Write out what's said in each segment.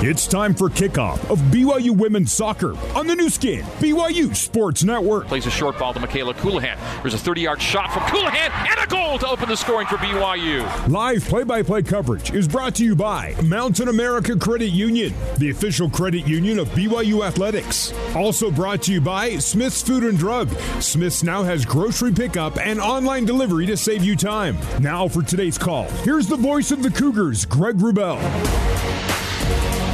It's time for kickoff of BYU women's soccer on the new skin, BYU Sports Network. Plays a short ball to Michaela Colohan. There's a 30 yard shot from Colohan and a goal to open the scoring for BYU. Live play by play coverage is brought to you by Mountain America Credit Union, the official credit union of BYU Athletics. Also brought to you by Smith's Food and Drug. Smith's now has grocery pickup and online delivery to save you time. Now for today's call, here's the voice of the Cougars, Greg Wrubell.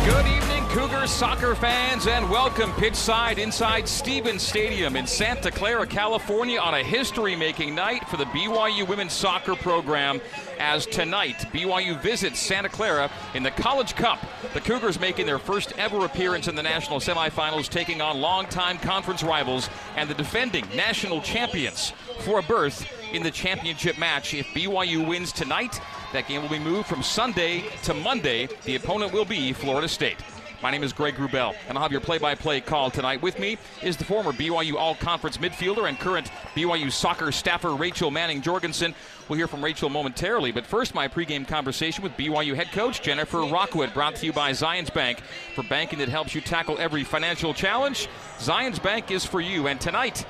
Good evening, Cougars soccer fans, and welcome pitchside inside Stevens Stadium in Santa Clara, California, on a history making night for the BYU women's soccer program. As tonight, BYU visits Santa Clara in the College Cup. The Cougars making their first ever appearance in the national semifinals, taking on longtime conference rivals and the defending national champions for a berth in the championship match. If BYU wins tonight, that game will be moved from Sunday to Monday. The opponent will be Florida State. My name is Greg Wrubell, and I'll have your play by play call tonight. With me is the former BYU All Conference midfielder and current BYU soccer staffer Rachel Manning Jorgensen. We'll hear from Rachel momentarily, but first, my pregame conversation with BYU head coach Jennifer Rockwood, brought to you by Zions Bank. For banking that helps you tackle every financial challenge, Zions Bank is for you. And tonight,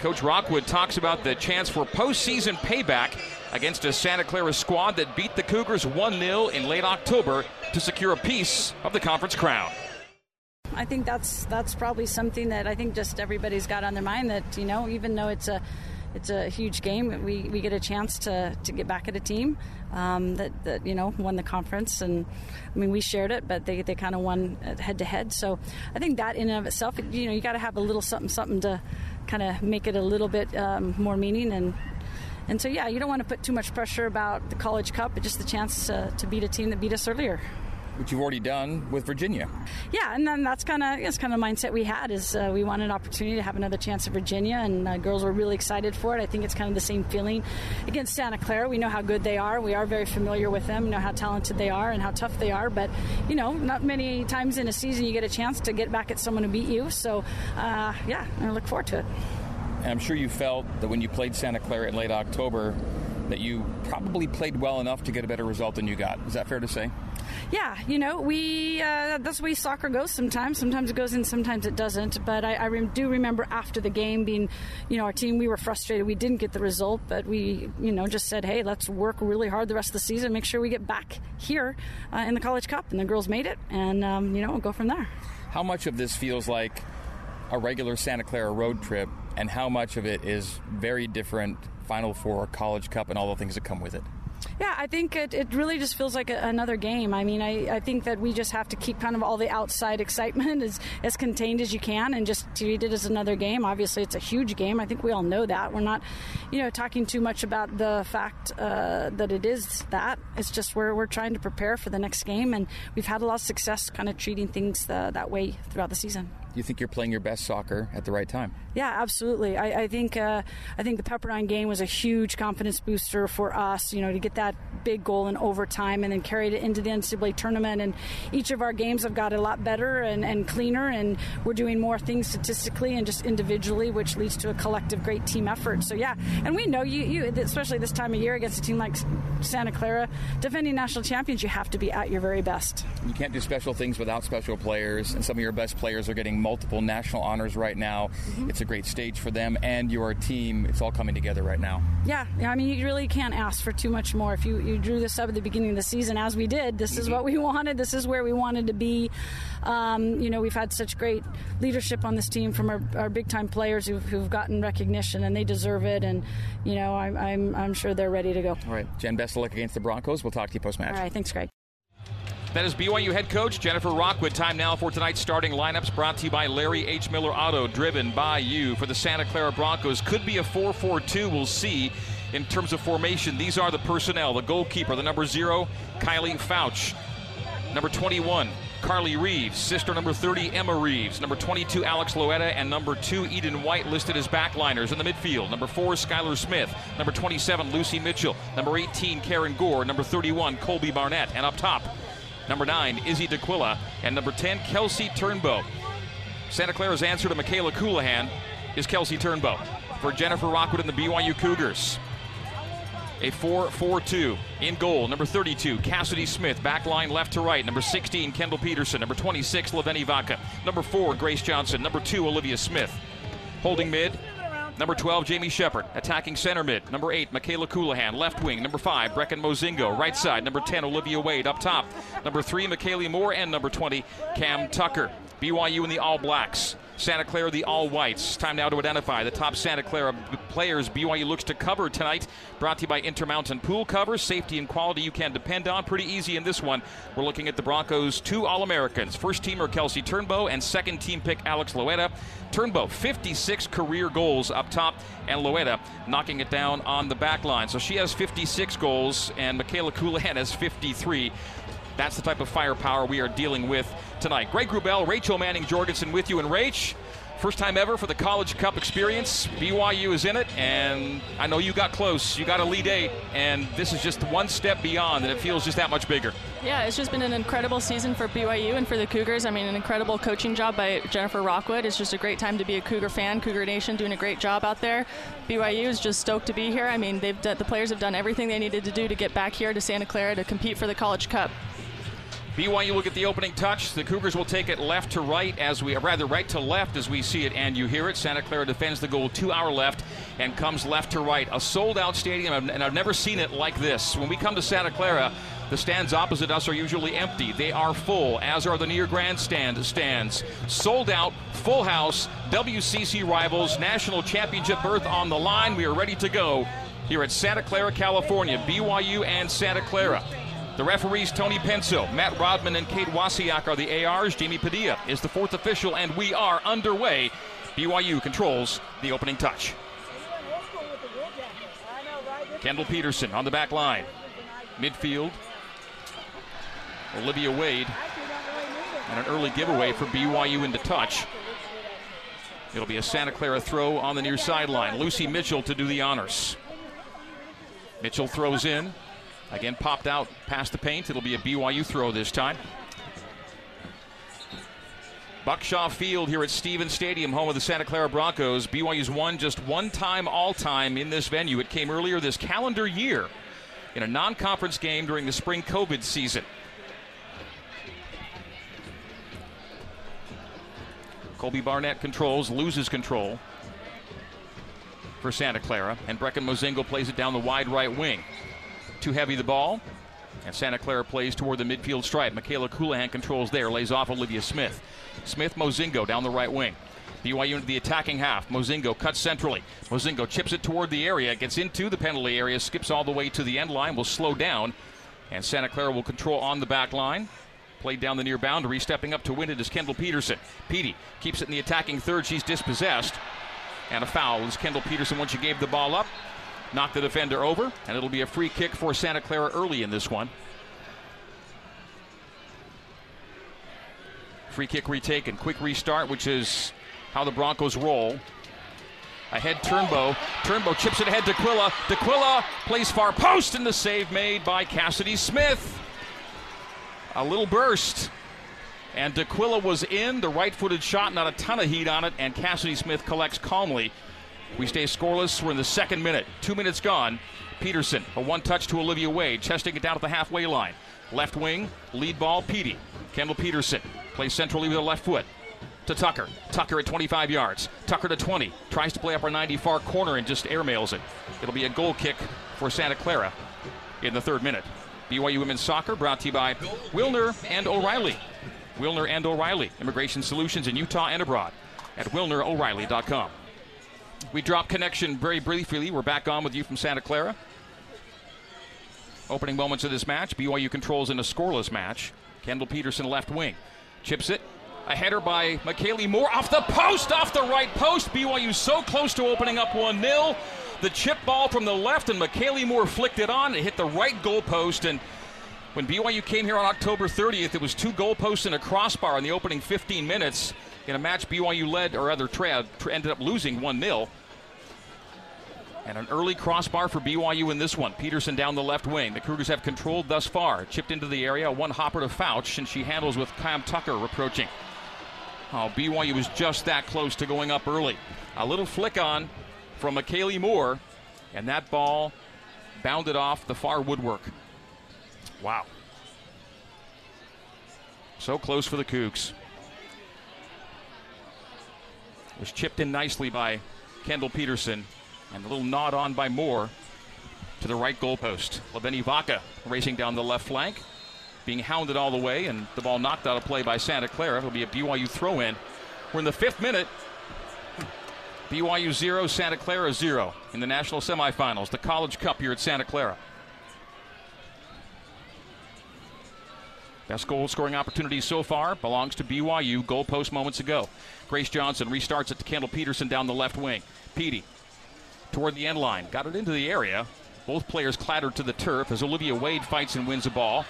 Coach Rockwood talks about the chance for postseason payback against a Santa Clara squad that beat the Cougars 1 0 in late October to secure a piece of the conference crown. I think that's that's probably something that I think just everybody's got on their mind that you know even though it's a it's a huge game we, we get a chance to, to get back at a team um, that, that you know won the conference and I mean we shared it but they, they kind of won head to head so I think that in and of itself you know you got to have a little something something to kind of make it a little bit um, more meaning and and so, yeah, you don't want to put too much pressure about the College Cup, but just the chance to, to beat a team that beat us earlier. Which you've already done with Virginia. Yeah, and then that's kind of that's kind of mindset we had is uh, we wanted an opportunity to have another chance at Virginia, and uh, girls were really excited for it. I think it's kind of the same feeling against Santa Clara. We know how good they are. We are very familiar with them. know how talented they are and how tough they are. But you know, not many times in a season you get a chance to get back at someone who beat you. So uh, yeah, I look forward to it. I'm sure you felt that when you played Santa Clara in late October, that you probably played well enough to get a better result than you got. Is that fair to say? Yeah, you know, we uh, that's the way soccer goes. Sometimes, sometimes it goes in, sometimes it doesn't. But I, I re- do remember after the game being, you know, our team we were frustrated. We didn't get the result, but we, you know, just said, hey, let's work really hard the rest of the season, make sure we get back here uh, in the College Cup, and the girls made it, and um, you know, we'll go from there. How much of this feels like a regular Santa Clara road trip and how much of it is very different Final Four, College Cup, and all the things that come with it? Yeah, I think it, it really just feels like a, another game. I mean, I, I think that we just have to keep kind of all the outside excitement as, as contained as you can and just treat it as another game. Obviously, it's a huge game. I think we all know that. We're not, you know, talking too much about the fact uh, that it is that. It's just we're, we're trying to prepare for the next game, and we've had a lot of success kind of treating things uh, that way throughout the season you think you're playing your best soccer at the right time? Yeah, absolutely. I, I think uh, I think the Pepperdine game was a huge confidence booster for us. You know, to get that big goal in overtime and then carried it into the NCAA tournament. And each of our games have got a lot better and, and cleaner, and we're doing more things statistically and just individually, which leads to a collective great team effort. So yeah, and we know you, you especially this time of year against a team like Santa Clara, defending national champions, you have to be at your very best. You can't do special things without special players, and some of your best players are getting multiple national honors right now. Mm-hmm. It's a great stage for them and your team. It's all coming together right now. Yeah, I mean, you really can't ask for too much more. If you, you drew this up at the beginning of the season, as we did, this mm-hmm. is what we wanted. This is where we wanted to be. Um, you know, we've had such great leadership on this team from our, our big time players who've, who've, gotten recognition, and they deserve it. And you know, I'm, I'm, I'm sure they're ready to go. All right, Jen, best of luck against the Broncos. We'll talk to you post match. All right, thanks, Greg. That is BYU head coach Jennifer Rockwood. Time now for tonight's starting lineups brought to you by Larry H. Miller Auto, driven by you. For the Santa Clara Broncos, could be a 4 4 2. We'll see in terms of formation. These are the personnel the goalkeeper, the number zero, Kylie Fouch. Number 21, Carly Reeves. Sister number 30, Emma Reeves. Number 22, Alex Loera. And number 2, Eden White, listed as backliners in the midfield. Number 4, Skylar Smith. Number 27, Lucy Mitchell. Number 18, Karen Gore. Number 31, Colby Barnett. And up top, Number 9, Izzy D'Aquila. And number 10, Kelsey Turnbow. Santa Clara's answer to Michaela Colohan is Kelsey Turnbow. For Jennifer Rockwood and the BYU Cougars. a 4 4 2. In goal, number 32, Cassidy Smith. Back line left to right. Number 16, Kendall Peterson. Number 26, Leveni Vaca. Number 4, Grace Johnson. Number 2, Olivia Smith. Holding mid, Number 12, Jamie Shepard. Attacking center mid. Number 8, Michaela Colohan. Left wing. Number 5, Brecken Mozingo. Right side. Number 10, Olivia Wade. Up top. Number 3, McKaylee Moore. And number 20, Cam Tucker. BYU in the All Blacks. Santa Clara, the All Whites. Time now to identify the top Santa Clara players BYU looks to cover tonight. Brought to you by Intermountain Pool Covers. Safety and quality you can depend on. Pretty easy in this one. We're looking at the Broncos' two All Americans. First teamer Kelsey Turnbow and second team pick Alex Loera. Turnbow, 56 career goals up top, and Loera knocking it down on the back line. So she has 56 goals, and Michaela Colohan has 53. That's the type of firepower we are dealing with tonight. Greg Wrubell, Rachel Manning Jorgensen with you, and Rach. First time ever for the College Cup experience. BYU is in it, and I know you got close. You got a lead eight, and this is just one step beyond, and it feels just that much bigger. Yeah, it's just been an incredible season for BYU and for the Cougars. I mean, an incredible coaching job by Jennifer Rockwood. It's just a great time to be a Cougar fan. Cougar Nation doing a great job out there. BYU is just stoked to be here. I mean, they've the players have done everything they needed to do to get back here to Santa Clara to compete for the College Cup. BYU will get the opening touch. The Cougars will take it left to right as we, rather right to left as we see it and you hear it. Santa Clara defends the goal to our left and comes left to right. A sold out stadium, and I've never seen it like this. When we come to Santa Clara, the stands opposite us are usually empty. They are full, as are the near grandstand stands. Sold out, full house, WCC rivals, national championship berth on the line. We are ready to go here at Santa Clara, California. BYU and Santa Clara. The referees, Tony Penso, Matt Rodman, and Kate Wasiak are the ARs. Jamie Padilla is the fourth official, and we are underway. BYU controls the opening touch. Kendall Peterson on the back line. Midfield. Olivia Wade. And an early giveaway for BYU into touch. It'll be a Santa Clara throw on the near sideline. Lucy Mitchell to do the honors. Mitchell throws in. Again, popped out past the paint. It'll be a BYU throw this time. Buck Shaw Field here at Stevens Stadium, home of the Santa Clara Broncos. BYU's won just one time all time in this venue. It came earlier this calendar year in a non conference game during the spring COVID season. Colby Barnett controls, loses control for Santa Clara, and Brecken Mozingo plays it down the wide right wing. Too heavy the ball. And Santa Clara plays toward the midfield stripe. Michaela Colohan controls there, lays off Olivia Smith. Smith Mozingo down the right wing. BYU into the attacking half. Mozingo cuts centrally. Mozingo chips it toward the area, gets into the penalty area, skips all the way to the end line, will slow down, and Santa Clara will control on the back line. Played down the near boundary, stepping up to win it is Kendall Peterson. Petey keeps it in the attacking third. She's dispossessed. And a foul is Kendall Peterson once she gave the ball up knock the defender over, and it'll be a free kick for Santa Clara early in this one. Free kick retake and quick restart, which is how the Broncos roll. Ahead Turnbow. Turnbow chips it ahead to Quilla. D'Aquila plays far post, and the save made by Cassidy Smith. A little burst. And D'Aquila was in, the right footed shot, not a ton of heat on it, and Cassidy Smith collects calmly we stay scoreless. We're in the second minute. Two minutes gone. Peterson, a one touch to Olivia Wade, chesting it down at the halfway line. Left wing, lead ball, Petey. Kendall Peterson plays centrally with the left foot to Tucker. Tucker at 25 yards. Tucker to 20. Tries to play up our 90 far corner and just airmails it. It'll be a goal kick for Santa Clara in the third minute. BYU Women's Soccer brought to you by Wilner and O'Reilly. Wilner and O'Reilly, Immigration Solutions in Utah and abroad at WilnerO'Reilly.com. We drop connection very briefly. We're back on with you from Santa Clara. Opening moments of this match. BYU controls in a scoreless match. Kendall Peterson left wing. Chips it. A header by McKaylee Moore off the post, off the right post. BYU so close to opening up 1 0. The chip ball from the left, and McKaylee Moore flicked it on. It hit the right goal post. And when BYU came here on October 30th, it was two goalposts and a crossbar in the opening 15 minutes in a match BYU led, or other tra- ended up losing 1 0. And an early crossbar for BYU in this one. Peterson down the left wing. The Cougars have controlled thus far. Chipped into the area. One hopper to Fouch, and she handles with Cam Tucker approaching. Oh, BYU was just that close to going up early. A little flick on from McKaylee Moore, and that ball bounded off the far woodwork. Wow. So close for the Cougs. Was chipped in nicely by Kendall Peterson, and a little nod on by Moore to the right goalpost. Leveni Vaca racing down the left flank, being hounded all the way, and the ball knocked out of play by Santa Clara. It'll be a BYU throw in. We're in the fifth minute. BYU 0, Santa Clara 0 in the national semifinals, the College Cup here at Santa Clara. Best goal scoring opportunity so far belongs to BYU goalpost moments ago. Grace Johnson restarts it to Kendall Peterson down the left wing. Petey toward the end line. Got it into the area. Both players clattered to the turf as Olivia Wade fights and wins a ball.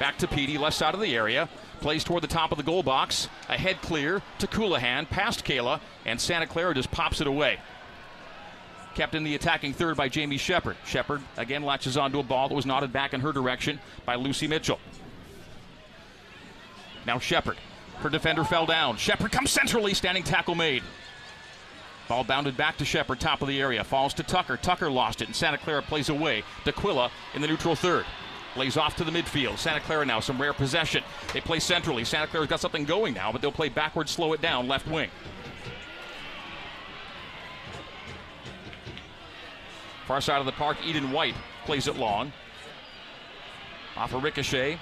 Back to Petey, left side of the area. Plays toward the top of the goal box. A head clear to Colohan, past Kayla, and Santa Clara just pops it away. Kept in the attacking third by Jamie Shepard. Shepard again latches onto a ball that was nodded back in her direction by Lucy Mitchell. Now Shepard. Her defender fell down. Shepard comes centrally, standing tackle made. Ball bounded back to Shepard, top of the area. Falls to Tucker. Tucker lost it, and Santa Clara plays away. D'Aquila in the neutral third. Lays off to the midfield. Santa Clara now, some rare possession. They play centrally. Santa Clara's got something going now, but they'll play backwards, slow it down, left wing. Far side of the park, Eden White plays it long. Off a ricochet.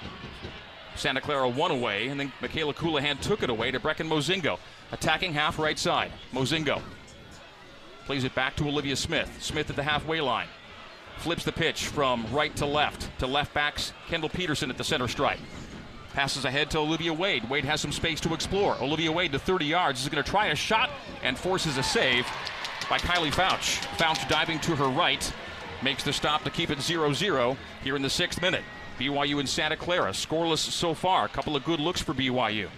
Santa Clara one away, and then Michaela Colohan took it away to Brecken Mozingo. Attacking half right side. Mozingo plays it back to Olivia Smith. Smith at the halfway line. Flips the pitch from right to left to left backs Kendall Peterson at the center stripe. Passes ahead to Olivia Wade. Wade has some space to explore. Olivia Wade to 30 yards is going to try a shot and forces a save by Kylie Fouch. Fouch diving to her right makes the stop to keep it 0 0 here in the sixth minute. BYU and Santa Clara scoreless so far. A couple of good looks for BYU.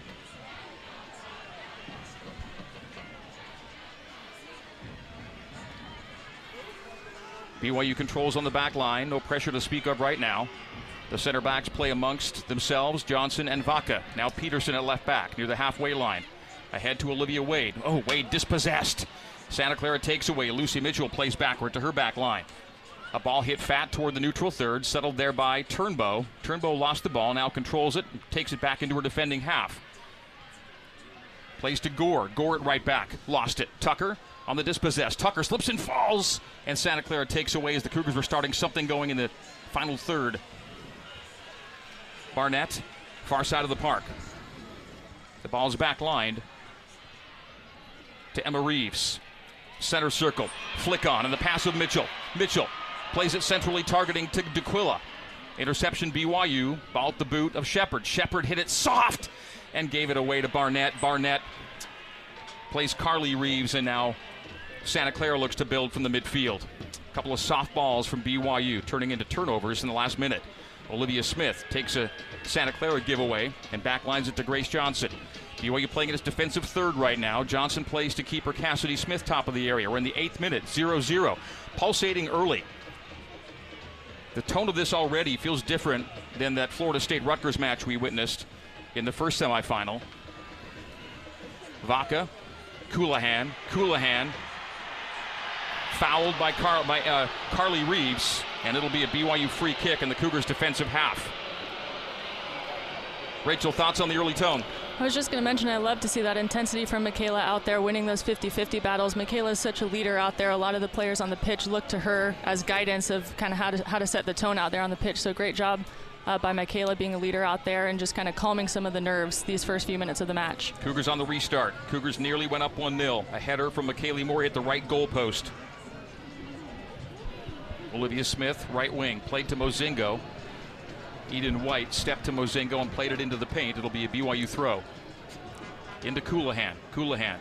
BYU controls on the back line. No pressure to speak of right now. The center backs play amongst themselves, Johnson and Vaca. Now Peterson at left back near the halfway line. Ahead to Olivia Wade. Oh, Wade dispossessed. Santa Clara takes away. Lucy Mitchell plays backward to her back line. A ball hit fat toward the neutral third, settled there by Turnbow. Turnbow lost the ball, now controls it, takes it back into her defending half. Plays to Gore. Gore at right back. Lost it. Tucker on the dispossessed. Tucker slips and falls, and Santa Clara takes away as the Cougars were starting something going in the final third. Barnett, far side of the park. The ball's back lined to Emma Reeves. Center circle. Flick on, and the pass of Mitchell. Mitchell plays it centrally, targeting to D'Aquila. Interception BYU. Ball at the boot of Shepard. Shepard hit it soft and gave it away to Barnett. Barnett plays Carly Reeves, and now Santa Clara looks to build from the midfield. A couple of soft balls from BYU turning into turnovers in the last minute. Olivia Smith takes a Santa Clara giveaway and backlines it to Grace Johnson. BYU playing in its defensive third right now. Johnson plays to keeper Cassidy Smith top of the area. We're in the eighth minute, 0 0. Pulsating early. The tone of this already feels different than that Florida State Rutgers match we witnessed in the first semifinal. Vaca, Colohan, Colohan, fouled by, by uh, Carly Reeves, and it'll be a BYU free kick in the Cougars' defensive half. Rachel, thoughts on the early tone? I was just going to mention I love to see that intensity from Michaela out there winning those 50 50 battles. Michaela is such a leader out there. A lot of the players on the pitch look to her as guidance of kind of how to, how to set the tone out there on the pitch. So great job uh, by Michaela being a leader out there and just kind of calming some of the nerves these first few minutes of the match. Cougars on the restart. Cougars nearly went up 1 0. A header from Michaela Moore hit the right goal post. Olivia Smith, right wing, played to Mozingo. Eden White stepped to Mozingo and played it into the paint. It'll be a BYU throw. Into Colohan. Colohan,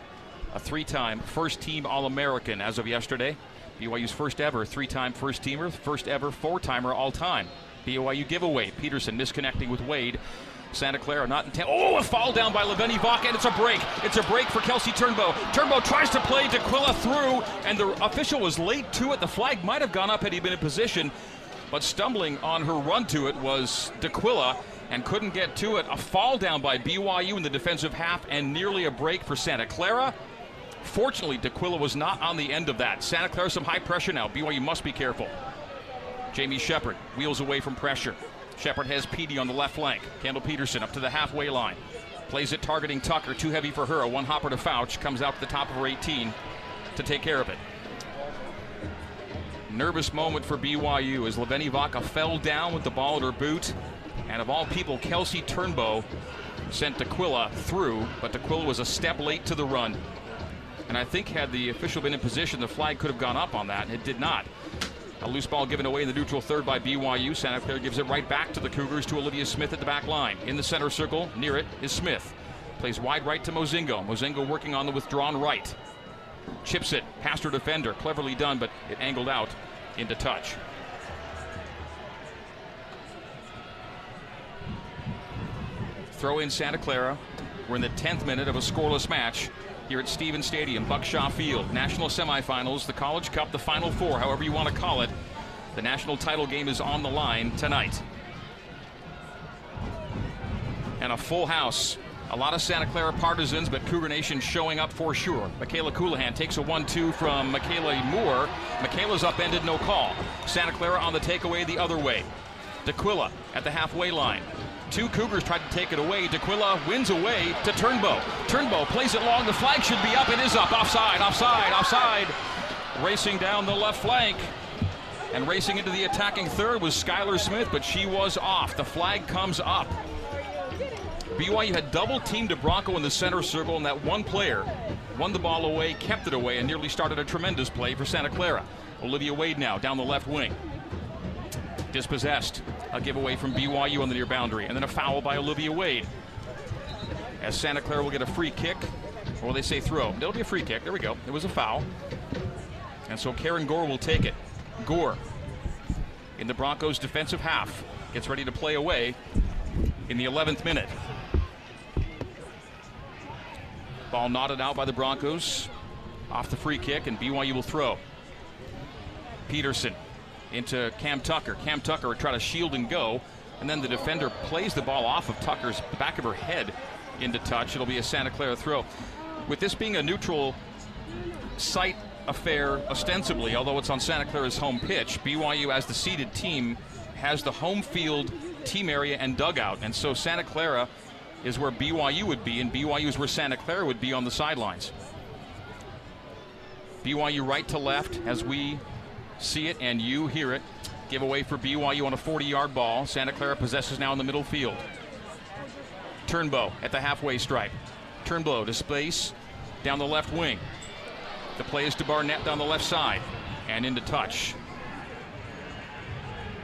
a three time first team All American as of yesterday. BYU's first ever three time first ever four timer all time. BYU giveaway. Peterson misconnecting with Wade. Santa Clara not intent. Oh, a fall down by Leveni Vaca, and it's a break. It's a break for Kelsey Turnbow. Turnbow tries to play D'Aquila through, and the official was late to it. The flag might have gone up had he been in position, but stumbling on her run to it was D'Aquila and couldn't get to it. A fall down by BYU in the defensive half and nearly a break for Santa Clara. Fortunately, D'Aquila was not on the end of that. Santa Clara some high pressure now. BYU must be careful. Jamie Shepard wheels away from pressure. Shepard has Petey on the left flank. Kendall Peterson up to the halfway line. Plays it targeting Tucker, too heavy for her. A one hopper to Fouch, comes out to the top of her 18 to take care of it. Nervous moment for BYU as Leveni Vaca fell down with the ball at her boot. And of all people, Kelsey Turnbow sent D'Aquila through, but D'Aquila was a step late to the run. And I think had the official been in position, the flag could have gone up on that, and it did not. A loose ball given away in the neutral third by BYU. Santa Clara gives it right back to the Cougars to Olivia Smith at the back line. In the center circle, near it is Smith. Plays wide right to Mozingo. Mozingo working on the withdrawn right. Chips it past her defender. Cleverly done, but it angled out into touch. Throw in Santa Clara. We're in the 10th minute of a scoreless match here at Stevens Stadium, Buck Shaw Field. National semifinals, the College Cup, the Final Four, however you want to call it. The national title game is on the line tonight. And a full house. A lot of Santa Clara partisans, but Cougar Nation showing up for sure. Michaela Colohan takes a 1 2 from Michaela Moore. Michaela's upended, no call. Santa Clara on the takeaway the other way. D'Aquila at the halfway line. Two Cougars tried to take it away. D'Aquila wins away to Turnbow. Turnbow plays it long. The flag should be up. It is up. Offside, offside, offside. Racing down the left flank. And racing into the attacking third was Skylar Smith, but she was off. The flag comes up. BYU had double teamed Bronco in the center circle, and that one player won the ball away, kept it away, and nearly started a tremendous play for Santa Clara. Olivia Wade now down the left wing. Dispossessed. A giveaway from BYU on the near boundary. And then a foul by Olivia Wade. As Santa Clara will get a free kick. Or they say throw. It'll be a free kick. There we go. It was a foul. And so Karen Gore will take it. Gore in the Broncos' defensive half. Gets ready to play away in the 11th minute. Ball knotted out by the Broncos off the free kick, and BYU will throw. Peterson into Cam Tucker. Cam Tucker would try to shield and go, and then the defender plays the ball off of Tucker's back of her head into touch. It'll be a Santa Clara throw. With this being a neutral site affair, ostensibly, although it's on Santa Clara's home pitch, BYU, as the seeded team, has the home field team area and dugout, and so Santa Clara is where BYU would be, and BYU is where Santa Clara would be on the sidelines. BYU right to left as we see it and you hear it. Giveaway for BYU on a 40 yard ball. Santa Clara possesses now in the middle field. Turnbow at the halfway stripe. Turnbow to space down the left wing. The play is to Barnett down the left side and into touch.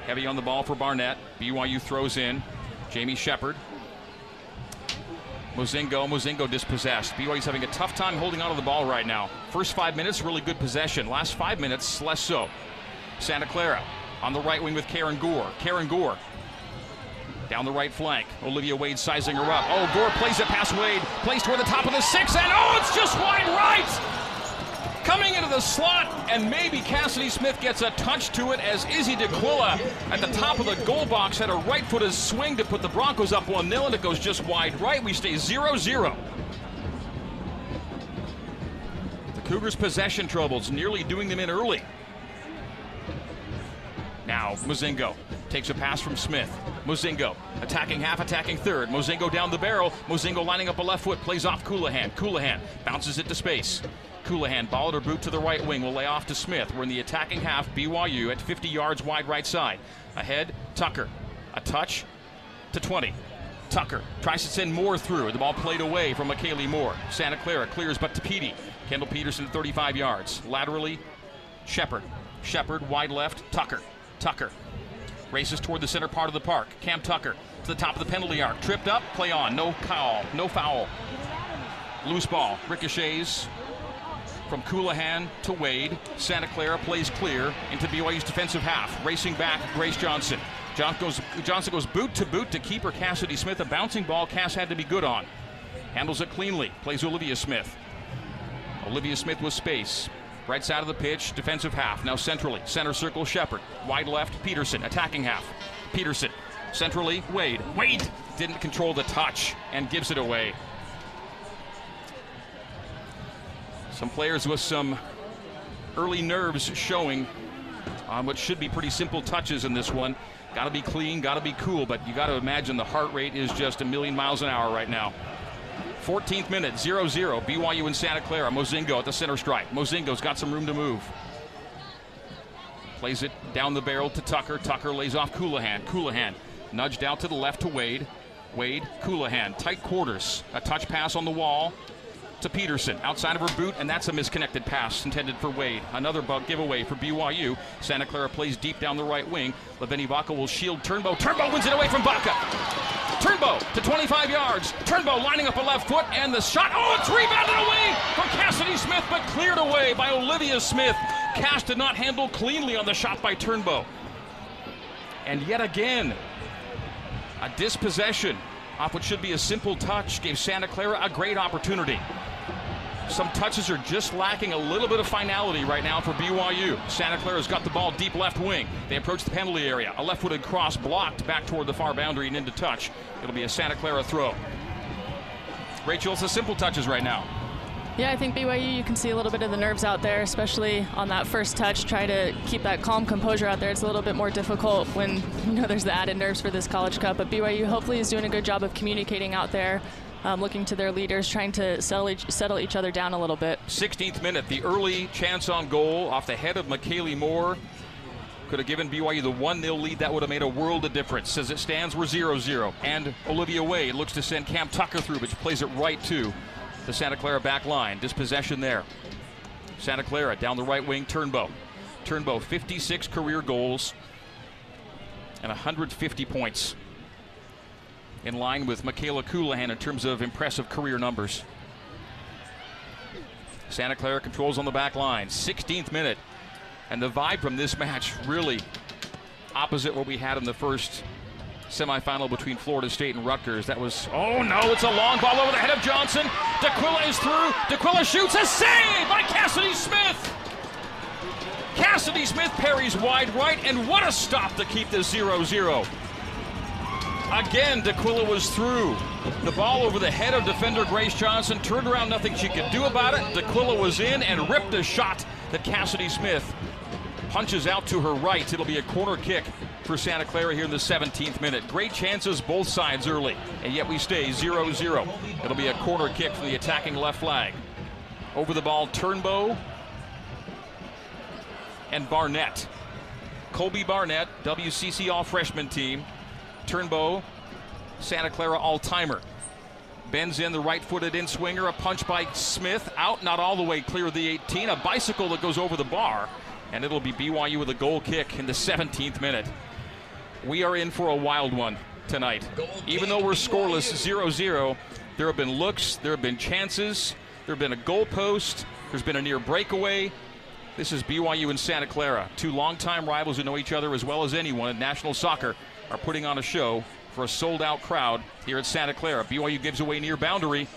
Heavy on the ball for Barnett. BYU throws in. Jamie Shepard. Mozingo, Mozingo dispossessed. BYU's having a tough time holding onto the ball right now. First five minutes, really good possession. Last five minutes, less so. Santa Clara on the right wing with Karen Gore. Karen Gore down the right flank. Olivia Wade sizing her up. Oh, Gore plays it past Wade. Plays toward the top of the six, and oh, it's just wide right! Coming into the slot, and maybe Cassidy Smith gets a touch to it as Izzy D'Aquila at the top of the goal box had a right footed swing to put the Broncos up 1 0, and it goes just wide right. We stay 0 0. The Cougars' possession troubles nearly doing them in early. Now, Mozingo takes a pass from Smith. Mozingo attacking half, attacking third. Mozingo down the barrel. Mozingo lining up a left foot, plays off Colohan. Colohan bounces it to space. Colohan, ball at her boot to the right wing, will lay off to Smith. We're in the attacking half, BYU at 50 yards wide right side. Ahead, Tucker. A touch to 20. Tucker tries to send Moore through. The ball played away from McKaylee Moore. Santa Clara clears but to Petey. Kendall Peterson 35 yards. Laterally, Shepard. Shepard wide left, Tucker. Tucker races toward the center part of the park. Cam Tucker to the top of the penalty arc. Tripped up, play on. No call, no foul. Loose ball. Ricochets from Colohan to Wade. Santa Clara plays clear into BYU's defensive half. Racing back, Grace Johnson. John goes, Johnson goes boot to boot to keeper Cassidy Smith. A bouncing ball Cass had to be good on. Handles it cleanly. Plays Olivia Smith. Olivia Smith with space. Right side of the pitch, defensive half. Now centrally, center circle Shepard. Wide left, Peterson. Attacking half. Peterson. Centrally, Wade. Wade didn't control the touch and gives it away. Some players with some early nerves showing on what should be pretty simple touches in this one. Got to be clean, got to be cool, but you got to imagine the heart rate is just a million miles an hour right now. 14th minute, 0 0. BYU and Santa Clara. Mozingo at the center stripe. Mozingo's got some room to move. Plays it down the barrel to Tucker. Tucker lays off Colohan. Colohan nudged out to the left to Wade. Wade, Colohan, tight quarters. A touch pass on the wall to Peterson outside of her boot, and that's a misconnected pass intended for Wade. Another bug giveaway for BYU. Santa Clara plays deep down the right wing. Leveni Vaca will shield Turnbow. Turnbow wins it away from Vaca. Turnbow to 25 yards. Turnbow lining up a left foot, and the shot. Oh, it's rebounded away from Cassidy Smith, but cleared away by Olivia Smith. Cass did not handle cleanly on the shot by Turnbow. And yet again, a dispossession off what should be a simple touch gave Santa Clara a great opportunity. Some touches are just lacking a little bit of finality right now for BYU. Santa Clara's got the ball deep left wing. They approach the penalty area. A left footed cross blocked back toward the far boundary and into touch. It'll be a Santa Clara throw. Rachel, it's the simple touches right now. Yeah, I think BYU, you can see a little bit of the nerves out there, especially on that first touch. Try to keep that calm composure out there. It's a little bit more difficult when you know there's the added nerves for this College Cup. But BYU hopefully is doing a good job of communicating out there, um, looking to their leaders, trying to settle each, settle each other down a little bit. 16th minute, the early chance on goal off the head of McKaylee Moore could have given BYU the 1 0 lead. That would have made a world of difference. As it stands, we're 0 0. And Olivia Wade looks to send Cam Tucker through, but she plays it right to the Santa Clara back line. Dispossession there. Santa Clara down the right wing, Turnbow. Turnbow, 56 career goals and 150 points. In line with Michaela Colohan in terms of impressive career numbers. Santa Clara controls on the back line. 16th minute. And the vibe from this match really opposite what we had in the first semifinal between Florida State and Rutgers. That was, oh no, it's a long ball over the head of Johnson. D'Aquila is through. D'Aquila shoots a save by Cassidy Smith. Cassidy Smith parries wide right, and what a stop to keep this 0 0. Again, D'Aquila was through. The ball over the head of defender Grace Johnson turned around, nothing she could do about it. D'Aquila was in and ripped a shot that Cassidy Smith punches out to her right. It'll be a corner kick for Santa Clara here in the 17th minute. Great chances both sides early, and yet we stay 0 0. It'll be a corner kick from the attacking left flag. Over the ball, Turnbow and Barnett. Colby Barnett, WCC All Freshman team. Turnbow, Santa Clara All Timer. Bends in the right footed in swinger. A punch by Smith. Out, not all the way clear of the 18. A bicycle that goes over the bar. And it'll be BYU with a goal kick in the 17th minute we are in for a wild one tonight. Even though we're scoreless 0 0, there have been looks, there have been chances, there have been a goal post, there's been a near breakaway. This is BYU and Santa Clara, two longtime rivals who know each other as well as anyone in national soccer, are putting on a show for a sold out crowd here at Santa Clara. BYU gives away near boundary.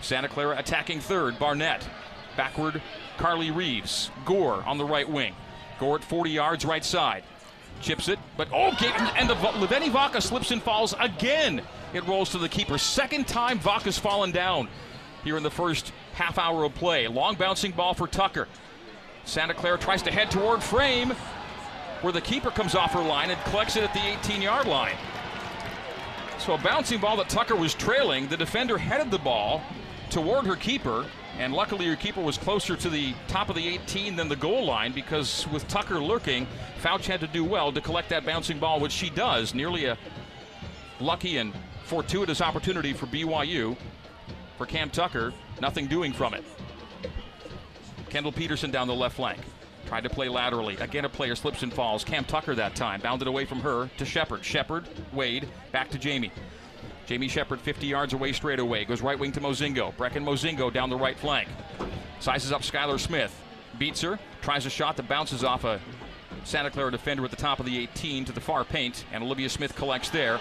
Santa Clara attacking third. Barnett. Backward, Carly Reeves. Gore on the right wing. Gore at 40 yards right side chips it, but oh, and the Leveni Vaca slips and falls again. It rolls to the keeper. Second time Vaca's fallen down here in the first half hour of play. Long bouncing ball for Tucker. Santa Clara tries to head toward frame, where the keeper comes off her line and collects it at the 18 yard line. So a bouncing ball that Tucker was trailing. The defender headed the ball toward her keeper. And luckily, your keeper was closer to the top of the 18 than the goal line because with Tucker lurking, Fouch had to do well to collect that bouncing ball, which she does. Nearly a lucky and fortuitous opportunity for BYU. For Cam Tucker, nothing doing from it. Kendall Peterson down the left flank. Tried to play laterally. Again, a player slips and falls. Cam Tucker that time. Bounded away from her to Shepard. Shepard, Wade, back to Jamie. Jamie Shepard 50 yards away straight away. Goes right wing to Mozingo. Brecken Mozingo down the right flank. Sizes up Skylar Smith. Beats her. Tries a shot that bounces off a Santa Clara defender at the top of the 18 to the far paint. And Olivia Smith collects there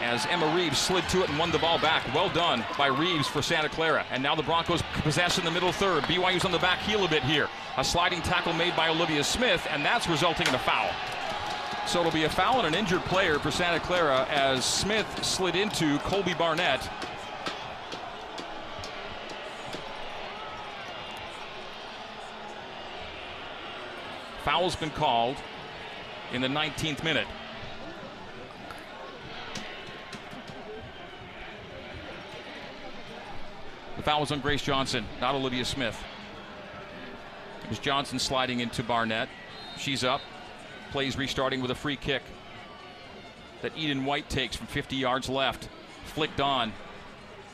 as Emma Reeves slid to it and won the ball back. Well done by Reeves for Santa Clara. And now the Broncos possess in the middle third. BYU's on the back heel a bit here. A sliding tackle made by Olivia Smith, and that's resulting in a foul. So it'll be a foul and an injured player for Santa Clara as Smith slid into Colby Barnett. Foul's been called in the 19th minute. Foul was on Grace Johnson, not Olivia Smith. It was Johnson sliding into Barnett. She's up. Plays restarting with a free kick that Eden White takes from 50 yards left. Flicked on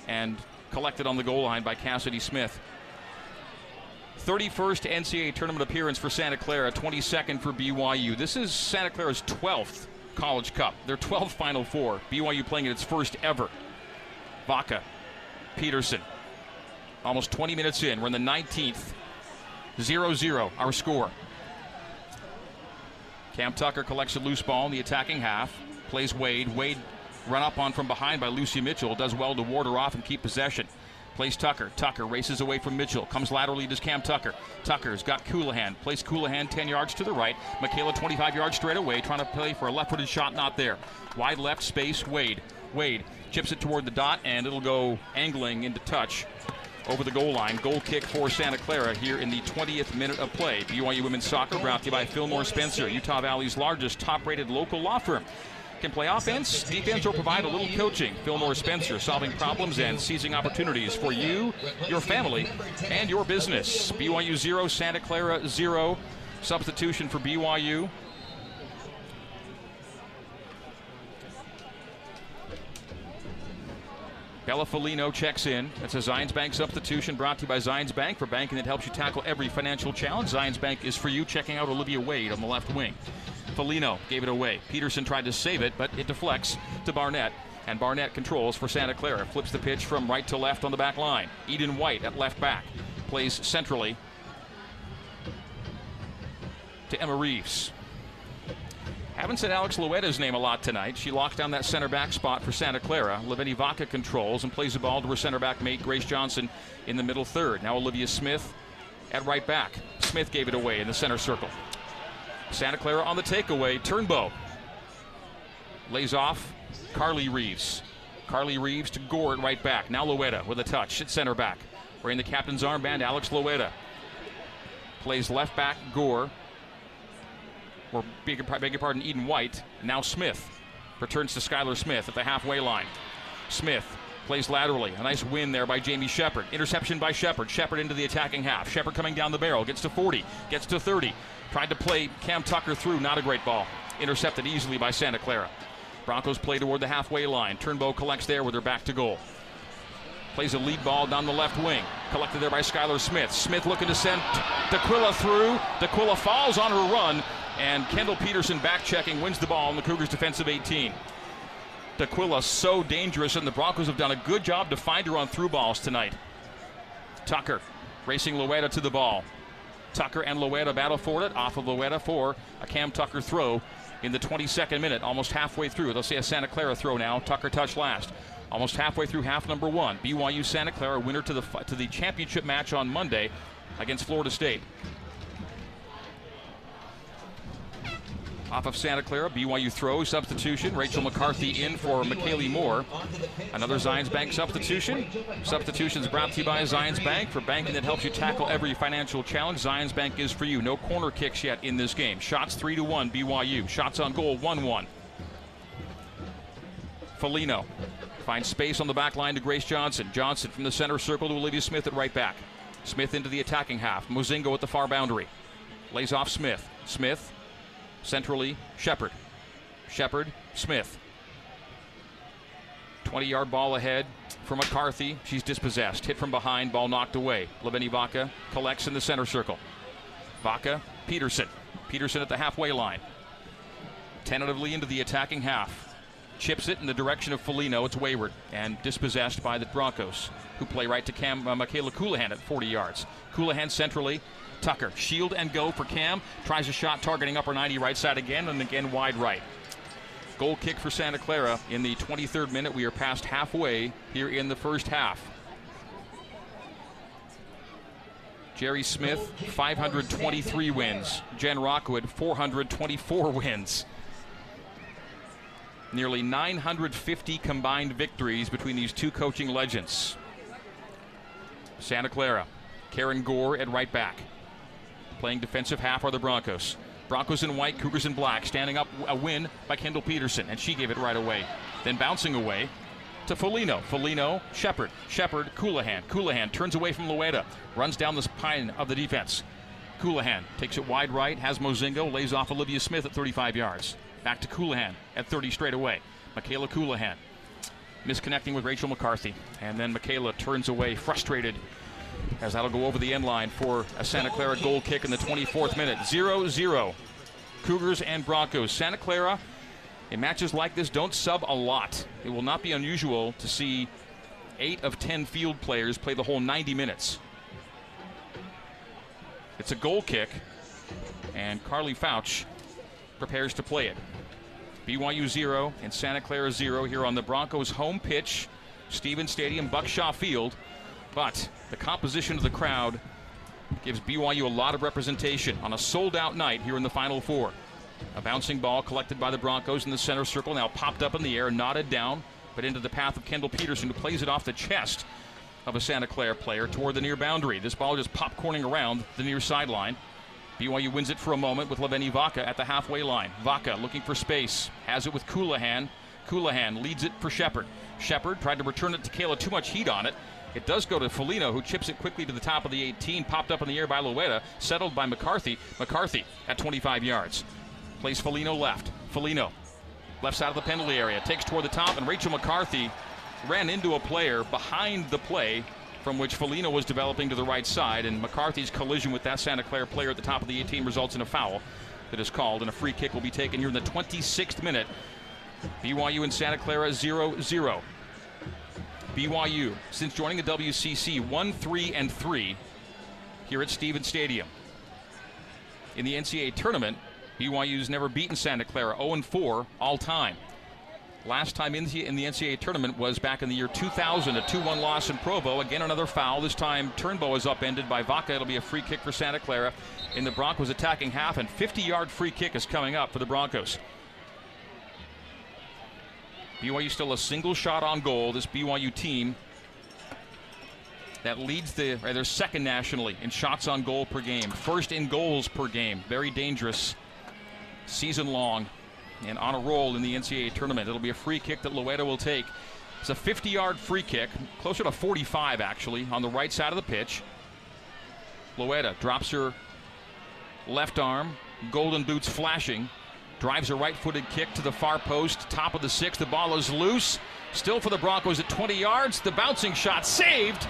and collected on the goal line by Cassidy Smith. 31st NCAA tournament appearance for Santa Clara, 22nd for BYU. This is Santa Clara's 12th College Cup, their 12th Final Four. BYU playing in its first ever. Vaca, Peterson, almost 20 minutes in. We're in the 19th. 0 0, our score. Cam Tucker collects a loose ball in the attacking half, plays Wade. Wade run up on from behind by Lucy Mitchell, does well to ward her off and keep possession. Plays Tucker. Tucker races away from Mitchell. Comes laterally to Cam Tucker. Tucker's got Colohan. Plays Colohan 10 yards to the right. Michaela 25 yards straight away, trying to play for a left footed shot, not there. Wide left space, Wade. Wade chips it toward the dot, and it'll go angling into touch over the goal line. Goal kick for Santa Clara here in the 20th minute of play. BYU Women's Soccer brought to you by Fillmore Spencer, Utah Valley's largest top rated local law firm can play offense, defense, or provide a little coaching. Fillmore Spencer solving problems and seizing opportunities for you, your family, and your business. BYU 0, Santa Clara 0. Substitution for BYU. Bella Folino checks in. That's a Zions Bank substitution brought to you by Zions Bank for banking that helps you tackle every financial challenge. Zions Bank is for you. Checking out Olivia Wade on the left wing. Folino gave it away. Peterson tried to save it, but it deflects to Barnett. And Barnett controls for Santa Clara. Flips the pitch from right to left on the back line. Eden White at left back. Plays centrally to Emma Reeves. Haven't said Alex Loera's name a lot tonight. She locked down that center back spot for Santa Clara. Leveni Vaca controls and plays the ball to her center back mate, Grace Johnson, in the middle third. Now Olivia Smith at right back. Smith gave it away in the center circle. Santa Clara on the takeaway. Turnbow lays off Carly Reeves. Carly Reeves to Gore at right back. Now Loera with a touch at center back. Wearing the captain's armband, Alex Loera. Plays left back, Gore. Or beg, beg your pardon, Eden White. Now Smith. Returns to Skylar Smith at the halfway line. Smith plays laterally. A nice win there by Jamie Shepard. Interception by Shepard. Shepard into the attacking half. Shepard coming down the barrel. Gets to 40. Gets to 30. Tried to play Cam Tucker through, not a great ball. Intercepted easily by Santa Clara. Broncos play toward the halfway line. Turnbow collects there with her back to goal. Plays a lead ball down the left wing. Collected there by Skylar Smith. Smith looking to send D'Aquila through. D'Aquila falls on her run, and Kendall Peterson back checking wins the ball in the Cougars' defensive 18. D'Aquila so dangerous, and the Broncos have done a good job to find her on through balls tonight. Tucker racing Loera to the ball. Tucker and Loera battle for it. Off of Loera for a Cam Tucker throw in the 22nd minute, almost halfway through. They'll see a Santa Clara throw now. Tucker touch last. Almost halfway through half number one. BYU Santa Clara winner to the to the championship match on Monday against Florida State. Off of Santa Clara, BYU throw substitution. Rachel McCarthy in for McKaylee Moore. Another Zions Bank substitution. Substitutions brought to you by Zions Bank for banking that helps you tackle every financial challenge. Zions Bank is for you. No corner kicks yet in this game. Shots 3 to 1, BYU. Shots on goal 1 1. Folino finds space on the back line to Grace Johnson. Johnson from the center circle to Olivia Smith at right back. Smith into the attacking half. Mozingo at the far boundary. Lays off Smith. Smith Centrally, Shepard. Shepard, Smith. 20 yard ball ahead for McCarthy. She's dispossessed. Hit from behind, ball knocked away. Leveni Vaca collects in the center circle. Vaca, Peterson. Peterson at the halfway line. Tentatively into the attacking half. Chips it in the direction of Folino. It's wayward and dispossessed by the Broncos, who play right to Cam uh, Michaela Colohan at 40 yards. Colohan centrally Tucker. Shield and go for Cam. Tries a shot targeting upper 90 right side again and again wide right. Goal kick for Santa Clara in the 23rd minute. We are past halfway here in the first half. Jerry Smith, 523 wins. Jen Rockwood, 424 wins. Nearly 950 combined victories between these two coaching legends. Santa Clara, Karen Gore at right back. Playing defensive half are the Broncos. Broncos in white, Cougars in black. Standing up, a win by Kendall Peterson, and she gave it right away. Then bouncing away to Folino. Folino, Shepard. Shepard, Colohan. Colohan turns away from Loera, runs down the spine of the defense. Colohan takes it wide right, has Mozingo, lays off Olivia Smith at 35 yards. Back to Colohan at 30 straight away. Michaela Colohan misconnecting with Rachel McCarthy. And then Michaela turns away, frustrated, as that'll go over the end line for a Santa Clara goal kick in the 24th minute. 0 0. Cougars and Broncos. Santa Clara, in matches like this, don't sub a lot. It will not be unusual to see eight of 10 field players play the whole 90 minutes. It's a goal kick, and Carly Fouch prepares to play it. BYU 0 and Santa Clara 0 here on the Broncos' home pitch, Stevens Stadium, Buck Shaw Field. But the composition of the crowd gives BYU a lot of representation on a sold out night here in the Final Four. A bouncing ball collected by the Broncos in the center circle, now popped up in the air, nodded down, but into the path of Kendall Peterson, who plays it off the chest of a Santa Clara player toward the near boundary. This ball just popcorning around the near sideline. BYU wins it for a moment with Leveni Vaca at the halfway line. Vaca looking for space, has it with Colohan. Colohan leads it for Shepard. Shepard tried to return it to Kayla, too much heat on it. It does go to Folino, who chips it quickly to the top of the 18, popped up in the air by Loera, settled by McCarthy. McCarthy at 25 yards. Plays Folino left. Folino, left side of the penalty area, takes toward the top, and Rachel McCarthy ran into a player behind the play from which Folino was developing to the right side, and McCarthy's collision with that Santa Clara player at the top of the 18 results in a foul that is called, and a free kick will be taken here in the 26th minute. BYU and Santa Clara 0 0. BYU, since joining the WCC, 1 3 and 3 here at Stevens Stadium. In the NCAA tournament, BYU's never beaten Santa Clara 0 4 all time. Last time in the, in the NCAA tournament was back in the year 2000, a 2 1 loss in Provo. Again, another foul. This time, Turnbow is upended by Vaca. It'll be a free kick for Santa Clara in the Broncos attacking half, and 50 yard free kick is coming up for the Broncos. BYU still a single shot on goal. This BYU team that leads the, or they're second nationally in shots on goal per game, first in goals per game. Very dangerous season long and on a roll in the NCAA tournament. It'll be a free kick that Loera will take. It's a 50 yard free kick, closer to 45 actually, on the right side of the pitch. Loera drops her left arm, golden boots flashing, drives a right footed kick to the far post, top of the six. The ball is loose. Still for the Broncos at 20 yards. The bouncing shot saved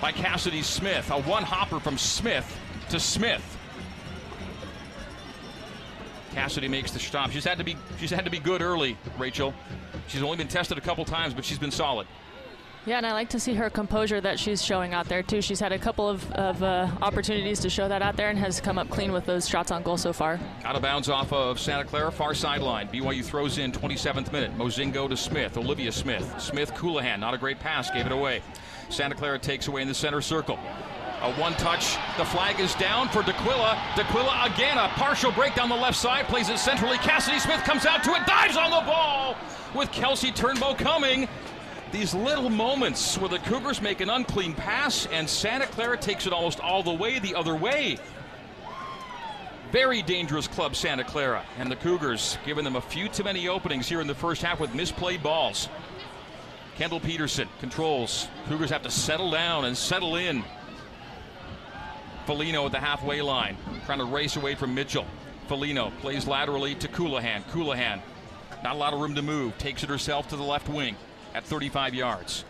by Cassidy Smith. A one hopper from Smith to Smith. Cassidy makes the stop. She's had to be she's had to be good early, Rachel. She's only been tested a couple times, but she's been solid. Yeah, and I like to see her composure that she's showing out there too. She's had a couple of, of uh, opportunities to show that out there and has come up clean with those shots on goal so far. Out of bounds off of Santa Clara, far sideline. BYU throws in 27th minute. Mozingo to Smith. Olivia Smith. Smith Colohan, not a great pass, gave it away. Santa Clara takes away in the center circle. A one touch. The flag is down for D'Aquila. D'Aquila again, a partial break down the left side. Plays it centrally. Cassidy Smith comes out to it, dives on the ball with Kelsey Turnbow coming. These little moments where the Cougars make an unclean pass and Santa Clara takes it almost all the way the other way. Very dangerous club, Santa Clara. And the Cougars giving them a few too many openings here in the first half with misplayed balls. Kendall Peterson controls. Cougars have to settle down and settle in. Folino at the halfway line, trying to race away from Mitchell. Folino plays laterally to Colohan. Colohan, not a lot of room to move, takes it herself to the left wing at 35 yards.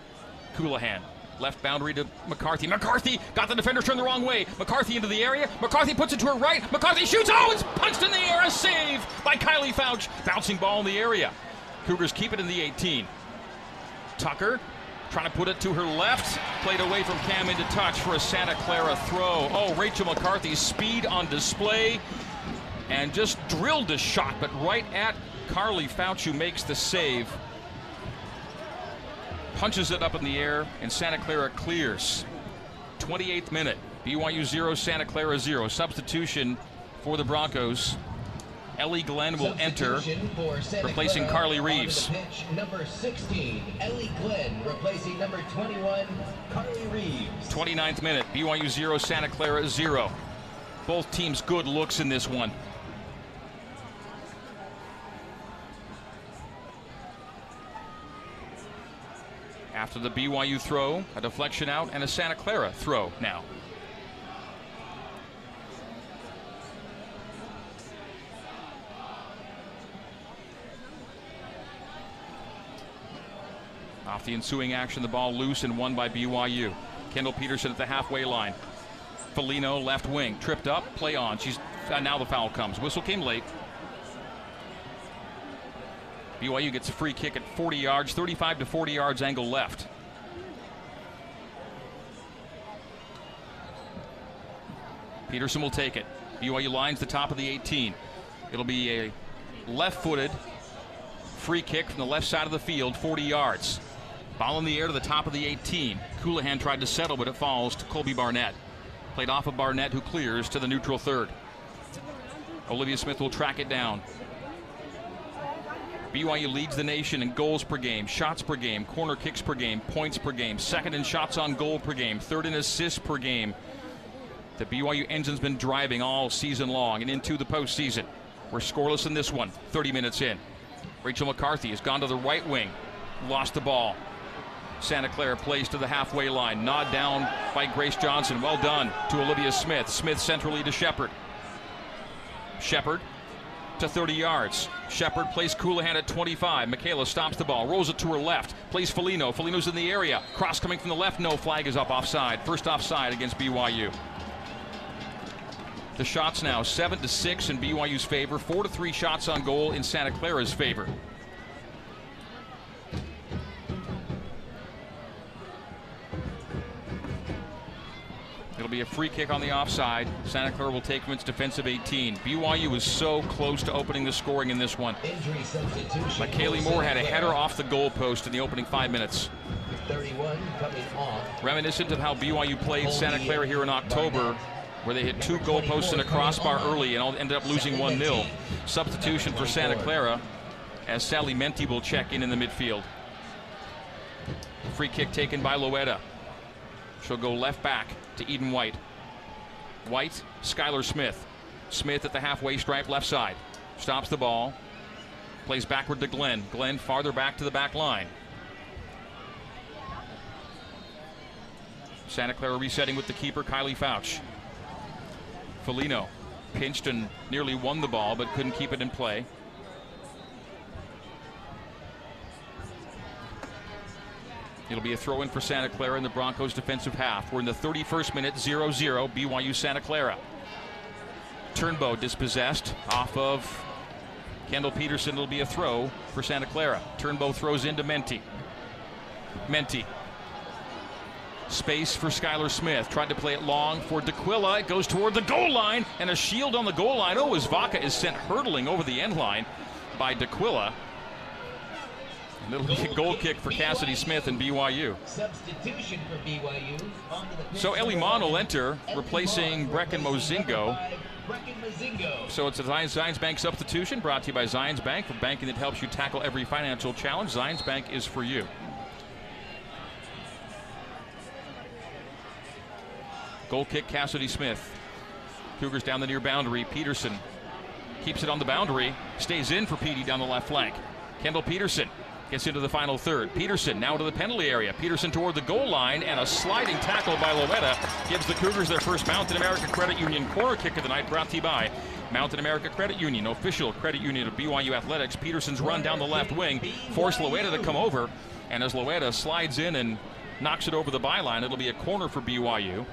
Colohan, left boundary to McCarthy. McCarthy got the defender turned the wrong way. McCarthy into the area. McCarthy puts it to her right. McCarthy shoots. Oh, it's punched in the air. A save by Kylie Fouch. Bouncing ball in the area. Cougars keep it in the 18. Tucker trying to put it to her left. Played away from Cam into touch for a Santa Clara throw. Oh, Rachel McCarthy's speed on display and just drilled a shot, but right at Carly Fouch, who makes the save. Punches it up in the air, and Santa Clara clears. 28th minute. BYU 0, Santa Clara 0. Substitution for the Broncos. Ellie Glenn will enter, replacing Carly Reeves. Pitch, number 16, Ellie Glenn, replacing number 21, Carly Reeves. 29th minute, BYU 0, Santa Clara 0. Both teams good looks in this one. After the BYU throw, a deflection out, and a Santa Clara throw now. Off the ensuing action, the ball loose and won by BYU. Kendall Peterson at the halfway line. Folino left wing, tripped up, play on. She's uh, now the foul comes. Whistle came late. BYU gets a free kick at 40 yards, 35 to 40 yards angle left. Peterson will take it. BYU lines the top of the 18. It'll be a left footed free kick from the left side of the field, 40 yards. Ball in the air to the top of the 18. Colohan tried to settle, but it falls to Colby Barnett. Played off of Barnett, who clears to the neutral third. Olivia Smith will track it down. BYU leads the nation in goals per game, shots per game, corner kicks per game, points per game, second in shots on goal per game, third in assists per game. The BYU engine's been driving all season long and into the postseason. We're scoreless in this one, 30 minutes in. Rachel McCarthy has gone to the right wing, lost the ball. Santa Clara plays to the halfway line. Nod down by Grace Johnson. Well done to Olivia Smith. Smith centrally to Shepard. Shepard to 30 yards. Shepard plays Colohan at 25. Michaela stops the ball, rolls it to her left, plays Folino. Folino's in the area. Cross coming from the left. No flag is up offside. First offside against BYU. The shots now seven to six in BYU's favor, four to three shots on goal in Santa Clara's favor. Be a free kick on the offside. Santa Clara will take from its defensive 18. BYU was so close to opening the scoring in this one. McKaylee Moore had a header off the goalpost in the opening five minutes. 31 coming off. Reminiscent of how BYU played Santa Clara here in October, where they hit two goalposts and a crossbar early and ended up losing 1 0. Substitution for Santa Clara as Sally Menti will check in in the midfield. Free kick taken by Loera. She'll go left back to Eden White. White, Skylar Smith. Smith at the halfway stripe, left side. Stops the ball. Plays backward to Glenn. Glenn farther back to the back line. Santa Clara resetting with the keeper, Kylie Fouch. Folino pinched and nearly won the ball, but couldn't keep it in play. It'll be a throw in for Santa Clara in the Broncos defensive half. We're in the 31st minute, 0 0, BYU Santa Clara. Turnbow dispossessed off of Kendall Peterson. It'll be a throw for Santa Clara. Turnbow throws into Menti. Menti. Space for Skylar Smith. Tried to play it long for D'Aquila. It goes toward the goal line and a shield on the goal line. Oh, as Vaca is sent hurtling over the end line by D'Aquila. And it'll be a goal kick for Cassidy Smith and BYU. Substitution for BYU. So Elimon will enter, replacing Brecken Mozingo. So it's a Zions Bank substitution brought to you by Zions Bank for banking that helps you tackle every financial challenge. Zions Bank is for you. Goal kick, Cassidy Smith. Cougars down the near boundary. Peterson keeps it on the boundary, stays in for Petey down the left flank. Kendall Peterson gets into the final third. Peterson now to the penalty area. Peterson toward the goal line, and a sliding tackle by Loera gives the Cougars their first Mountain America Credit Union corner kick of the night, brought to you by Mountain America Credit Union, official credit union of BYU Athletics. Peterson's run down the left wing forced Loera to come over, and as Loera slides in and knocks it over the byline, it'll be a corner for BYU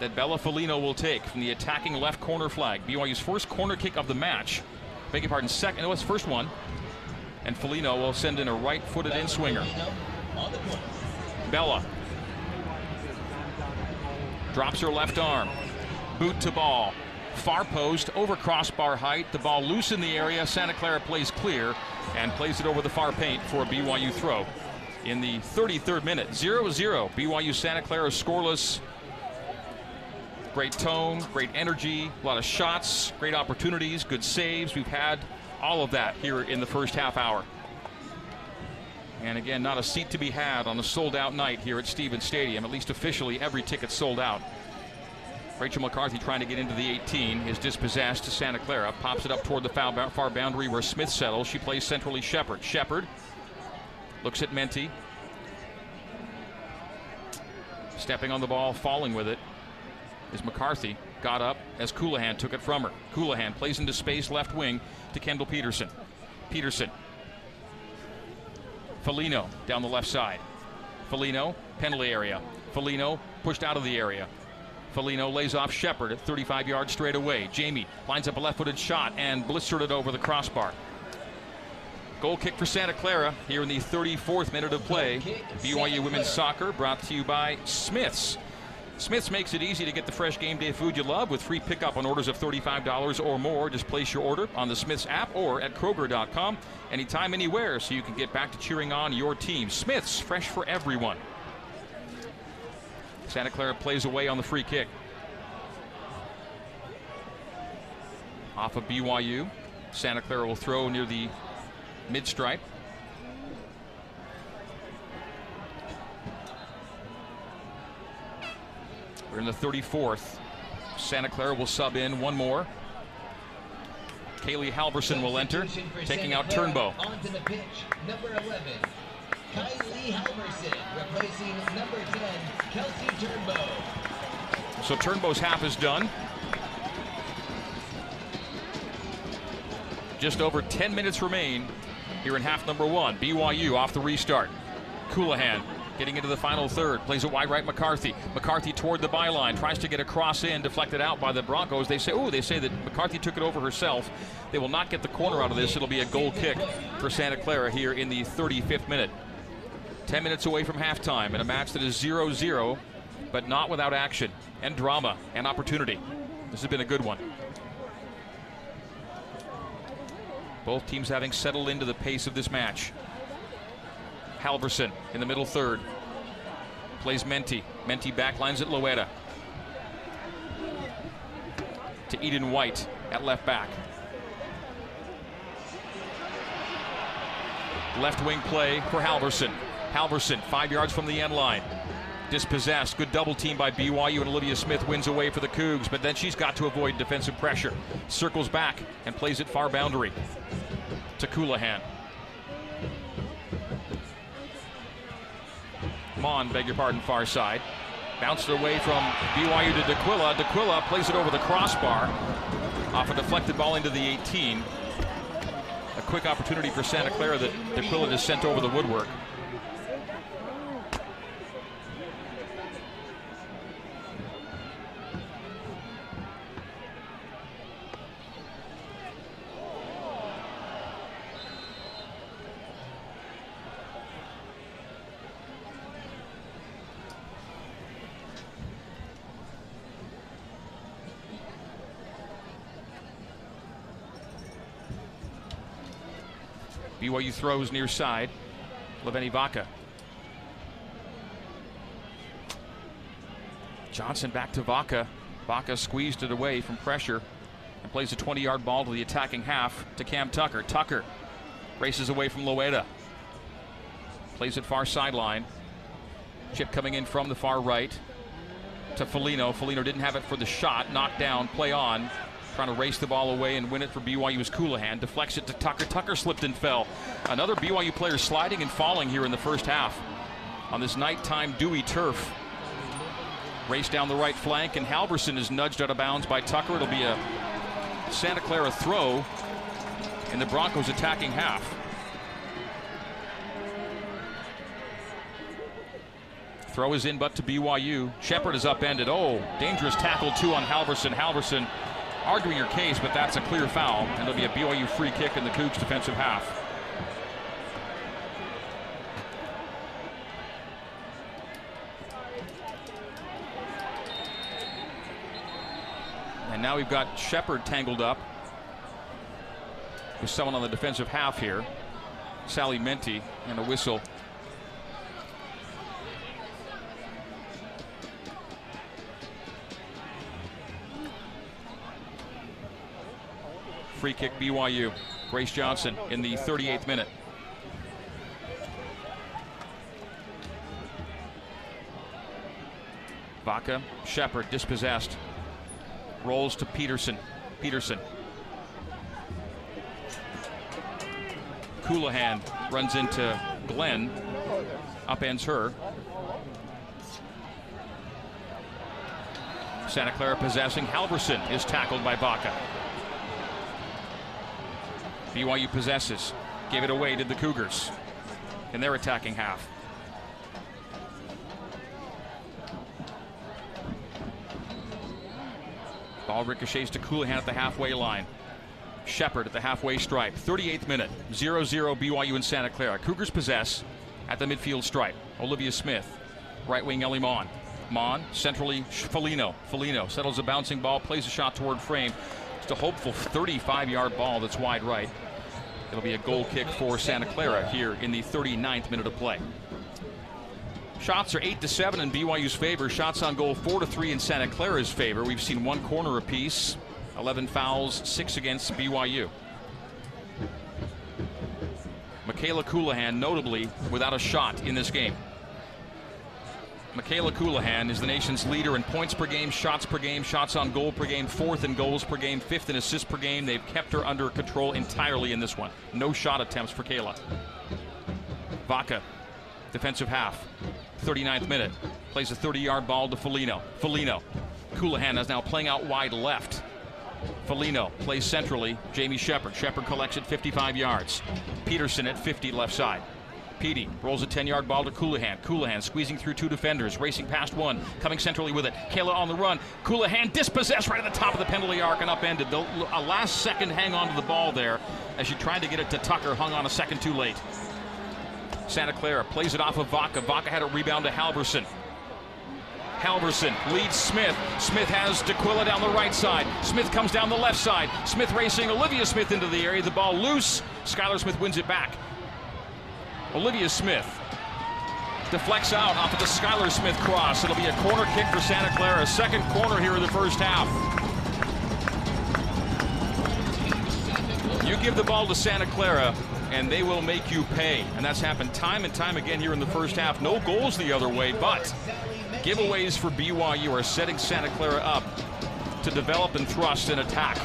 that Bella Folino will take from the attacking left corner flag. BYU's first corner kick of the match. Beg your pardon, second. No, it's first one. And Folino will send in a right-footed in swinger. Bella drops her left arm. Boot to ball. Far post over crossbar height. The ball loose in the area. Santa Clara plays clear and plays it over the far paint for a BYU throw. In the 33rd minute, 0 0. BYU Santa Clara scoreless Great tone, great energy, a lot of shots, great opportunities, good saves. We've had all of that here in the first half hour. And again, not a seat to be had on a sold out night here at Stevens Stadium. At least officially, every ticket sold out. Rachel McCarthy trying to get into the 18 is dispossessed to Santa Clara. Pops it up toward the foul, far boundary where Smith settles. She plays centrally Shepard. Shepard looks at Menti. Stepping on the ball, falling with it is McCarthy. Got up as Colohan took it from her. Colohan plays into space left wing to Kendall Peterson. Peterson. Folino down the left side. Folino, penalty area. Folino pushed out of the area. Folino lays off Shepard at 35 yards straight away. Jamie lines up a left footed shot and blistered it over the crossbar. Goal kick for Santa Clara here in the 34th minute of play. BYU women's soccer brought to you by Smith's. Smith's makes it easy to get the fresh game day food you love with free pickup on orders of $35 or more. Just place your order on the Smith's app or at Kroger.com anytime, anywhere, so you can get back to cheering on your team. Smith's, fresh for everyone. Santa Clara plays away on the free kick. Off of BYU. Santa Clara will throw near the mid We're in the 34th. Santa Clara will sub in one more. Kaylee Halverson will enter, taking out Turnbow. Onto the pitch, number 11, Kylie Halverson, replacing number 10, Kelsey Turnbow. So Turnbow's half is done. Just over 10 minutes remain here in half number one. BYU off the restart. Colohan getting into the final third. Plays it wide right McCarthy. McCarthy toward the byline. Tries to get a cross in, deflected out by the Broncos. They say, oh, they say that McCarthy took it over herself. They will not get the corner out of this. It'll be a goal kick for Santa Clara here in the 35th minute. 10 minutes away from halftime in a match that is 0 0, but not without action and drama and opportunity. This has been a good one. Both teams having settled into the pace of this match. Halverson in the middle third. Plays Menti. Menti backlines at Loera. To Eden White at left back. Left wing play for Halverson. Halverson, five yards from the end line. Dispossessed. Good double team by BYU, and Olivia Smith wins away for the Cougs, but then she's got to avoid defensive pressure. Circles back and plays it far boundary to Colohan. Mon, beg your pardon, far side. Bounced away from BYU to D'Aquila. D'Aquila plays it over the crossbar off a deflected ball into the 18. A quick opportunity for Santa Clara that D'Aquila just sent over the woodwork. BYU throws near side. Leveni Vaca. Johnson back to Vaca. Vaca squeezed it away from pressure and plays a 20 yard ball to the attacking half to Cam Tucker. Tucker races away from Loera. Plays it far sideline. Chip coming in from the far right to Folino. Folino didn't have it for the shot. Knocked down. Play on. Trying to race the ball away and win it for BYU's Colohan. Deflects it to Tucker. Tucker slipped and fell. Another BYU player sliding and falling here in the first half on this nighttime dewy turf. Race down the right flank, and Halverson is nudged out of bounds by Tucker. It'll be a Santa Clara throw in the Broncos attacking half. Throw is in, but to BYU. Shepard is upended. Oh, dangerous tackle, too, on Halverson. Halverson arguing your case, but that's a clear foul, and it'll be a BYU free kick in the Cougs defensive half. And now we've got Shepard tangled up with someone on the defensive half here. Sally Menti and a whistle free kick, BYU. Grace Johnson in the 38th minute. Vaca, Shepard, dispossessed. Rolls to Peterson. Peterson. Colohan runs into Glenn, upends her. Santa Clara possessing. Halverson is tackled by Vaca. BYU possesses. Gave it away to the Cougars in their attacking half. Ball ricochets to Colohan at the halfway line. Shepard at the halfway stripe. 38th minute. 0 0 BYU in Santa Clara. Cougars possess at the midfield stripe. Olivia Smith. Right wing Ellie Mon. Mon, centrally Folino. Folino settles a bouncing ball, plays a shot toward frame. Just a hopeful 35 yard ball that's wide right. It'll be a goal kick for Santa Clara here in the 39th minute of play. Shots are 8 to 7 in BYU's favor. Shots on goal 4 to 3 in Santa Clara's favor. We've seen one corner apiece. 11 fouls, 6 against BYU. Michaela Colohan, notably, without a shot in this game. Michaela Colohan is the nation's leader in points per game, shots per game, shots on goal per game, fourth in goals per game, fifth in assists per game. They've kept her under control entirely in this one. No shot attempts for Kayla. Vaca, defensive half. 39th minute. Plays a 30 yard ball to Folino. Folino. Colohan is now playing out wide left. Folino plays centrally. Jamie Shepard. Shepard collects at 55 yards. Peterson at 50 left side. Petey rolls a 10 yard ball to Colohan. Colohan squeezing through two defenders, racing past one, coming centrally with it. Kayla on the run. Colohan dispossessed right at the top of the penalty arc and upended. The, a last second hang on to the ball there as she tried to get it to Tucker, hung on a second too late. Santa Clara plays it off of Vaca. Vaca had a rebound to Halverson. Halverson leads Smith. Smith has D'Aquila down the right side. Smith comes down the left side. Smith racing Olivia Smith into the area. The ball loose. Skylar Smith wins it back. Olivia Smith deflects out off of the Skylar Smith cross. It'll be a corner kick for Santa Clara. Second corner here in the first half. You give the ball to Santa Clara, and they will make you pay. And that's happened time and time again here in the first half. No goals the other way, but giveaways for BYU are setting Santa Clara up to develop and thrust and attack.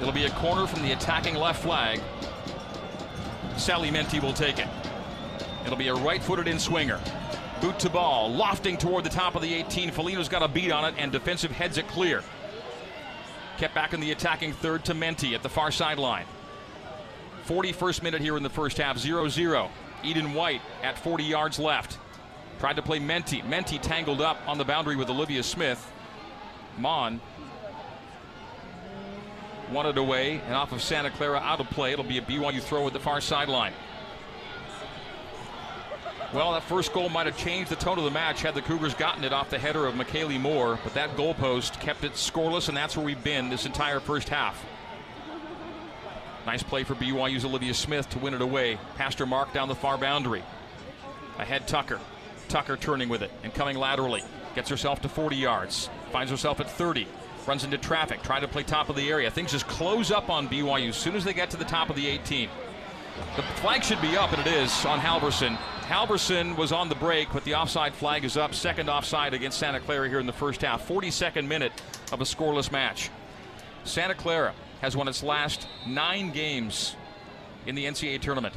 It'll be a corner from the attacking left flag. Sally Menti will take it. It'll be a right-footed in swinger. Boot to ball, lofting toward the top of the 18. Folino's got a beat on it, and defensive heads it clear. Kept back in the attacking third to Menti at the far sideline. 41st minute here in the first half, 0 0. Eden White at 40 yards left. Tried to play Menti. Menti tangled up on the boundary with Olivia Smith. Mon wanted away and off of Santa Clara out of play. It'll be a BYU throw at the far sideline. Well, that first goal might have changed the tone of the match had the Cougars gotten it off the header of McKaylee Moore, but that goalpost kept it scoreless, and that's where we've been this entire first half. Nice play for BYU's Olivia Smith to win it away. Past her mark down the far boundary. Ahead Tucker. Tucker turning with it and coming laterally. Gets herself to 40 yards. Finds herself at 30. Runs into traffic. Trying to play top of the area. Things just close up on BYU as soon as they get to the top of the 18. The flag should be up, and it is on Halverson. Halverson was on the break, but the offside flag is up. Second offside against Santa Clara here in the first half. 42nd minute of a scoreless match. Santa Clara has won its last nine games in the NCAA tournament.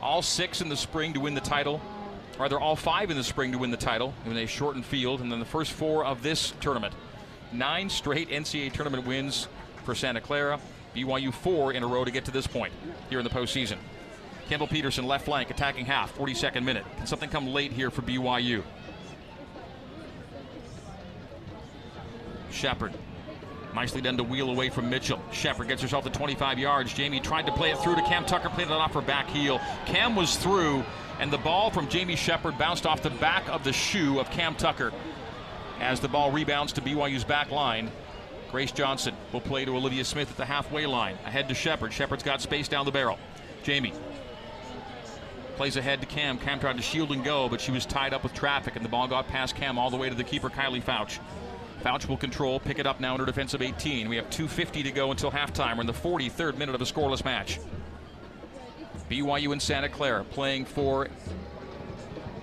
All six in the spring to win the title. Or they're all five in the spring to win the title in a shortened field, and then the first four of this tournament. Nine straight NCAA tournament wins for Santa Clara. BYU four in a row to get to this point here in the postseason. Kendall Peterson, left flank, attacking half, 42nd minute. Can something come late here for BYU? Shepard. Nicely done to wheel away from Mitchell. Shepard gets herself to 25 yards. Jamie tried to play it through to Cam Tucker, played it off her back heel. Cam was through, and the ball from Jamie Shepard bounced off the back of the shoe of Cam Tucker as the ball rebounds to BYU's back line. Grace Johnson will play to Olivia Smith at the halfway line. Ahead to Shepard. Shepard's got space down the barrel. Jamie plays ahead to Cam. Cam tried to shield and go, but she was tied up with traffic, and the ball got past Cam all the way to the keeper, Kylie Fouch. Fouch will control, pick it up now under defensive 18. We have 2.50 to go until halftime. We're in the 43rd minute of a scoreless match. BYU and Santa Clara playing for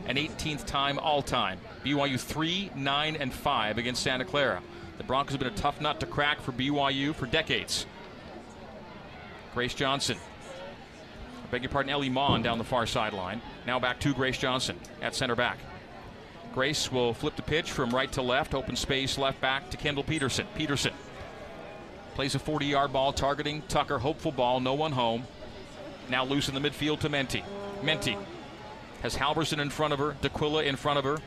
and 18th time all time. BYU 3, 9, and 5 against Santa Clara. The Broncos have been a tough nut to crack for BYU for decades. Grace Johnson. I beg your pardon, Ellie Mon down the far sideline. Now back to Grace Johnson at center back. Grace will flip the pitch from right to left, open space left back to Kendall Peterson. Peterson plays a 40 yard ball targeting Tucker. Hopeful ball, no one home. Now loose in the midfield to Menti. Menti has Halverson in front of her, D'Aquila in front of her.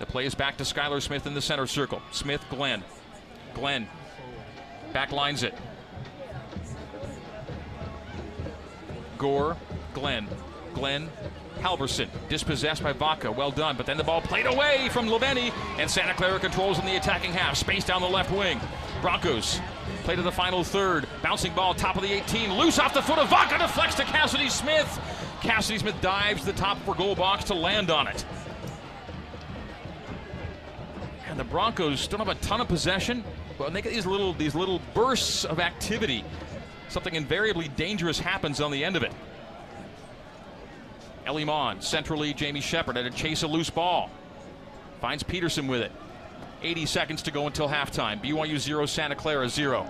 The play is back to Skylar Smith in the center circle. Smith, Glenn. Glenn back lines it. Gore, Glenn. Glenn, Halverson, dispossessed by Vaca. Well done, but then the ball played away from Leveni, and Santa Clara controls in the attacking half. Space down the left wing. Broncos play to the final third. Bouncing ball, top of the 18. Loose off the foot of Vaca, deflects to Cassidy Smith. Cassidy Smith dives the top for goal box to land on it. And the Broncos don't have a ton of possession, but they get these little these little bursts of activity, something invariably dangerous happens on the end of it. Ellie Mon, centrally, Jamie Shepard had to chase a loose ball. Finds Peterson with it. 80 seconds to go until halftime. BYU 0, Santa Clara 0.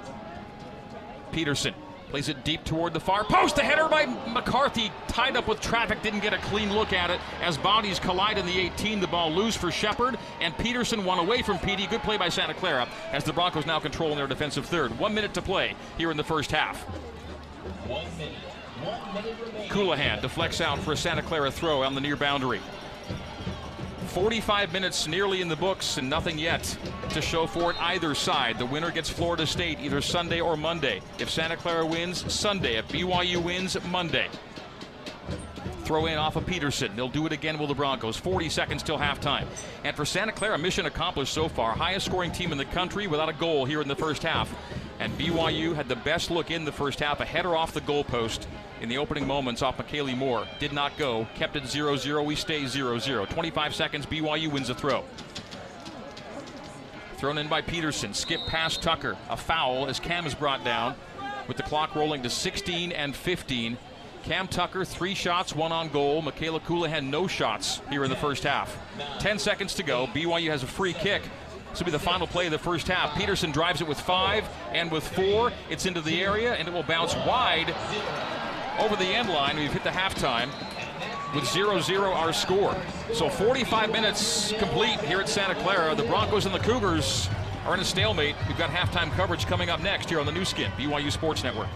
Peterson plays it deep toward the far post. The header by McCarthy, tied up with traffic, didn't get a clean look at it. As bodies collide in the 18, the ball loose for Shepard, and Peterson won away from Petey. Good play by Santa Clara as the Broncos now controlling their defensive third. One minute to play here in the first half. One minute. One minute. Colohan deflects out for a Santa Clara throw on the near boundary. 45 minutes nearly in the books and nothing yet to show for it either side. The winner gets Florida State either Sunday or Monday. If Santa Clara wins, Sunday. If BYU wins, Monday. Throw in off of Peterson. They'll do it again with the Broncos. 40 seconds till halftime. And for Santa Clara, mission accomplished so far. Highest scoring team in the country without a goal here in the first half. And BYU had the best look in the first half. A header off the goalpost in the opening moments off McKaylee Moore. Did not go. Kept it 0 0. We stay 0 0. 25 seconds. BYU wins the throw. Thrown in by Peterson. Skip past Tucker. A foul as Cam is brought down with the clock rolling to 16 and 15. Cam Tucker, three shots, one on goal. Michaela Colohan, no shots here in the first half. 10 seconds to go. BYU has a free kick. This will be the final play of the first half. Peterson drives it with five and with four. It's into the area and it will bounce wide over the end line. We've hit the halftime with 0 0 our score. So 45 minutes complete here at Santa Clara. The Broncos and the Cougars are in a stalemate. We've got halftime coverage coming up next here on the new skin, BYU Sports Network.